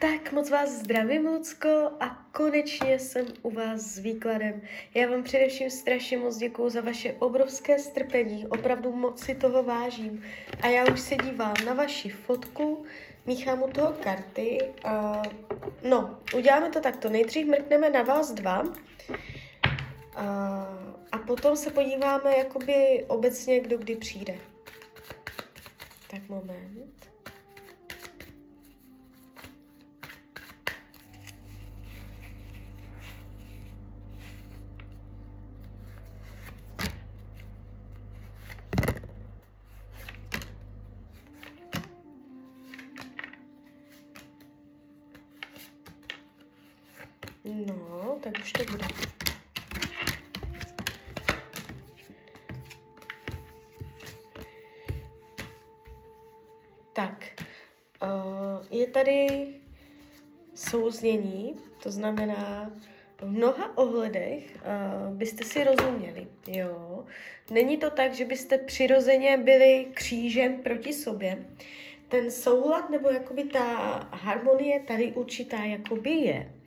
Tak moc vás zdravím, Lucko, a konečně jsem u vás s výkladem. Já vám především strašně moc děkuju za vaše obrovské strpení, opravdu moc si toho vážím. A já už se dívám na vaši fotku, míchám u toho karty. Uh, no, uděláme to takto. Nejdřív mrkneme na vás dva. Uh, a potom se podíváme jakoby obecně, kdo kdy přijde. Tak moment. No, tak už to bude. Tak, uh, je tady souznění, to znamená, v mnoha ohledech uh, byste si rozuměli, jo. Není to tak, že byste přirozeně byli křížem proti sobě. Ten soulad nebo jakoby ta harmonie tady určitá jakoby je.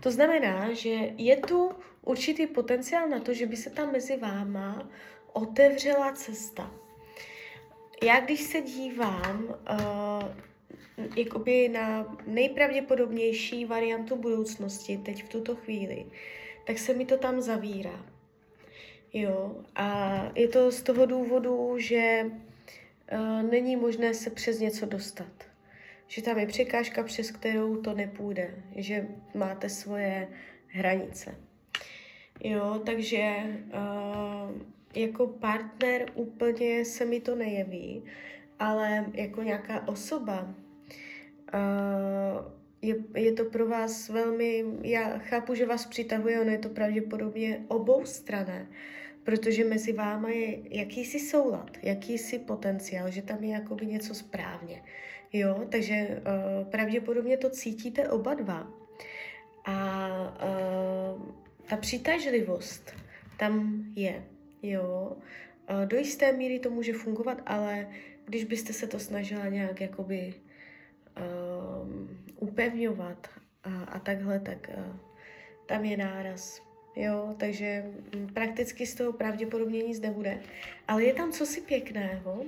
To znamená, že je tu určitý potenciál na to, že by se tam mezi váma otevřela cesta. Já když se dívám uh, jakoby na nejpravděpodobnější variantu budoucnosti teď v tuto chvíli, tak se mi to tam zavírá. Jo, a je to z toho důvodu, že uh, není možné se přes něco dostat že tam je překážka, přes kterou to nepůjde, že máte svoje hranice. Jo, takže uh, jako partner úplně se mi to nejeví, ale jako nějaká osoba uh, je, je to pro vás velmi, já chápu, že vás přitahuje, ono je to pravděpodobně obou strané, protože mezi váma je jakýsi soulad, jakýsi potenciál, že tam je jakoby něco správně. Jo, takže uh, pravděpodobně to cítíte oba dva. A uh, ta přitažlivost tam je, jo. Uh, do jisté míry to může fungovat, ale když byste se to snažila nějak jakoby uh, upevňovat a, a takhle, tak uh, tam je náraz. Jo, takže m, prakticky z toho pravděpodobně nic nebude. Ale je tam cosi pěkného.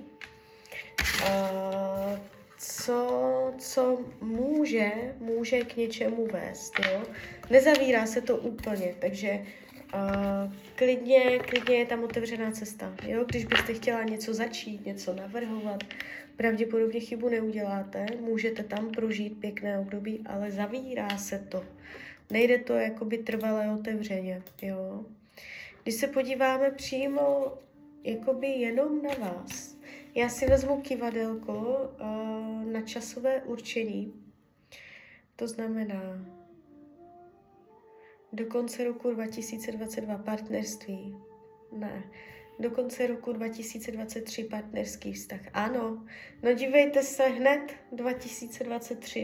Uh, co, co může, může k něčemu vést, jo. Nezavírá se to úplně, takže uh, klidně, klidně je tam otevřená cesta, jo. Když byste chtěla něco začít, něco navrhovat, pravděpodobně chybu neuděláte, můžete tam prožít pěkné období, ale zavírá se to. Nejde to jakoby trvalé otevřeně, jo. Když se podíváme přímo jakoby jenom na vás, já si vezmu kivadelko uh, na časové určení. To znamená do konce roku 2022 partnerství. Ne. Do konce roku 2023 partnerský vztah. Ano, no dívejte se hned 2023.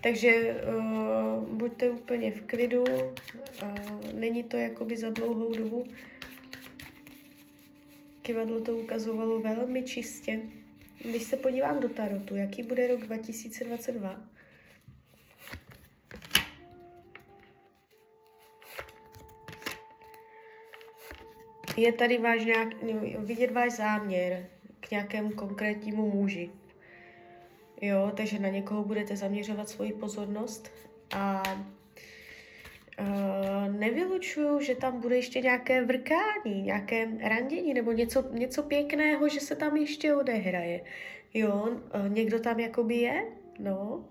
Takže uh, buďte úplně v klidu, uh, není to jakoby za dlouhou dobu, Kivadlo to ukazovalo velmi čistě. Když se podívám do Tarotu, jaký bude rok 2022, je tady váš nějak, vidět váš záměr k nějakému konkrétnímu muži. Jo, takže na někoho budete zaměřovat svoji pozornost a nevylučuju, že tam bude ještě nějaké vrkání, nějaké randění nebo něco, něco pěkného, že se tam ještě odehraje. Jo, uh, někdo tam jakoby je, no.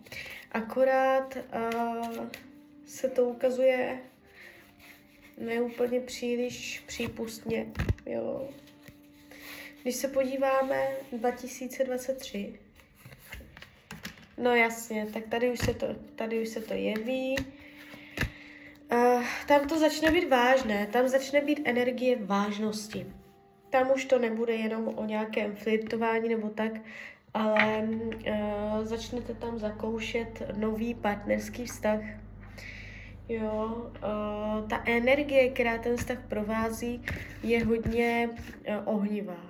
Akorát uh, se to ukazuje neúplně příliš přípustně, jo. Když se podíváme 2023, no jasně, tak tady už se to, tady už se to jeví, Tam to začne být vážné, tam začne být energie vážnosti. Tam už to nebude jenom o nějakém flirtování nebo tak, ale uh, začnete tam zakoušet nový partnerský vztah. Jo, uh, ta energie, která ten vztah provází, je hodně uh, ohnivá.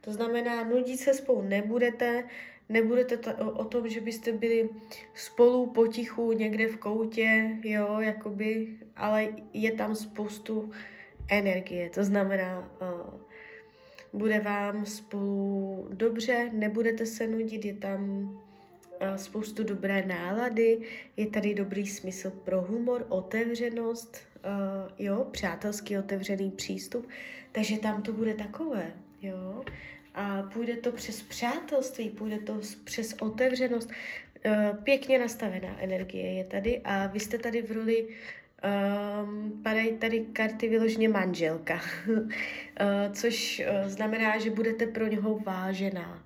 To znamená, nudit se spolu nebudete, Nebude to o, o tom, že byste byli spolu potichu někde v koutě, jo, jakoby, ale je tam spoustu energie. To znamená, uh, bude vám spolu dobře, nebudete se nudit, je tam uh, spoustu dobré nálady, je tady dobrý smysl pro humor, otevřenost, uh, jo, přátelský otevřený přístup, takže tam to bude takové, jo. A půjde to přes přátelství, půjde to přes otevřenost. Uh, pěkně nastavená energie je tady a vy jste tady v roli Um, padají tady karty vyloženě manželka, uh, což uh, znamená, že budete pro něho vážená.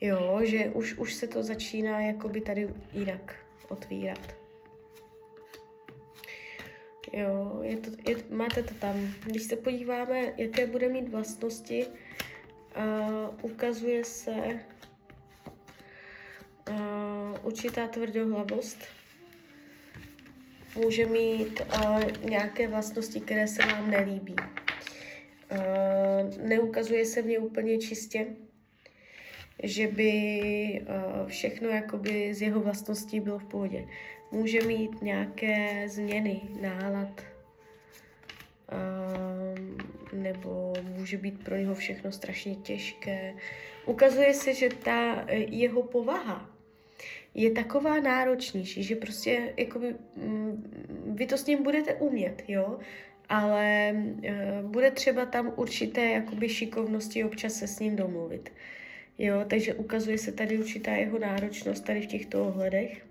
Jo, že už, už se to začíná jakoby tady jinak otvírat. Jo, je to, je, máte to tam. Když se podíváme, jaké bude mít vlastnosti, uh, ukazuje se uh, určitá tvrdohlavost. Může mít uh, nějaké vlastnosti, které se vám nelíbí. Uh, neukazuje se mě úplně čistě, že by uh, všechno jakoby z jeho vlastností bylo v pohodě může mít nějaké změny nálad, nebo může být pro něho všechno strašně těžké. Ukazuje se, že ta jeho povaha je taková náročnější, že prostě jakoby, mm, vy to s ním budete umět, jo, ale uh, bude třeba tam určité jakoby šikovnosti občas se s ním domluvit. Jo, takže ukazuje se tady určitá jeho náročnost tady v těchto ohledech.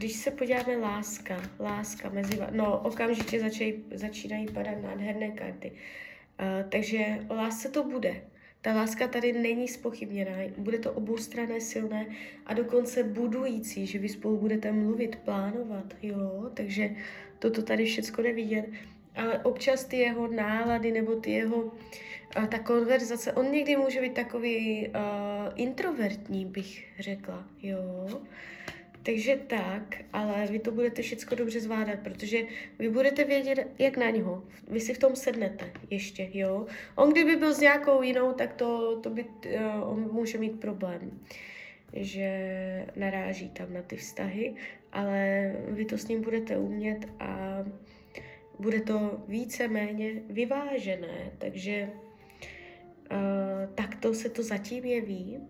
Když se podíváme láska, láska mezi, no okamžitě začínají, začínají padat nádherné karty. Uh, takže o lásce to bude. Ta láska tady není spochybněná, bude to oboustranné, silné a dokonce budující, že vy spolu budete mluvit, plánovat, jo, takže toto tady všechno nevidět. Ale občas ty jeho nálady nebo ty jeho, uh, ta konverzace, on někdy může být takový uh, introvertní, bych řekla, jo. Takže tak, ale vy to budete všechno dobře zvládat, protože vy budete vědět, jak na něho. Vy si v tom sednete ještě, jo. On kdyby byl s nějakou jinou, tak to, to by, uh, on může mít problém, že naráží tam na ty vztahy, ale vy to s ním budete umět a bude to více-méně vyvážené, takže uh, takto se to zatím jeví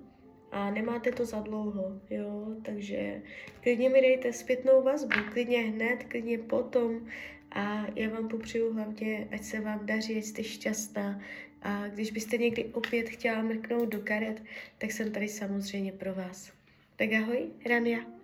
a nemáte to za dlouho, jo, takže klidně mi dejte zpětnou vazbu, klidně hned, klidně potom a já vám popřeju hlavně, ať se vám daří, ať jste šťastná a když byste někdy opět chtěla mrknout do karet, tak jsem tady samozřejmě pro vás. Tak ahoj, Rania.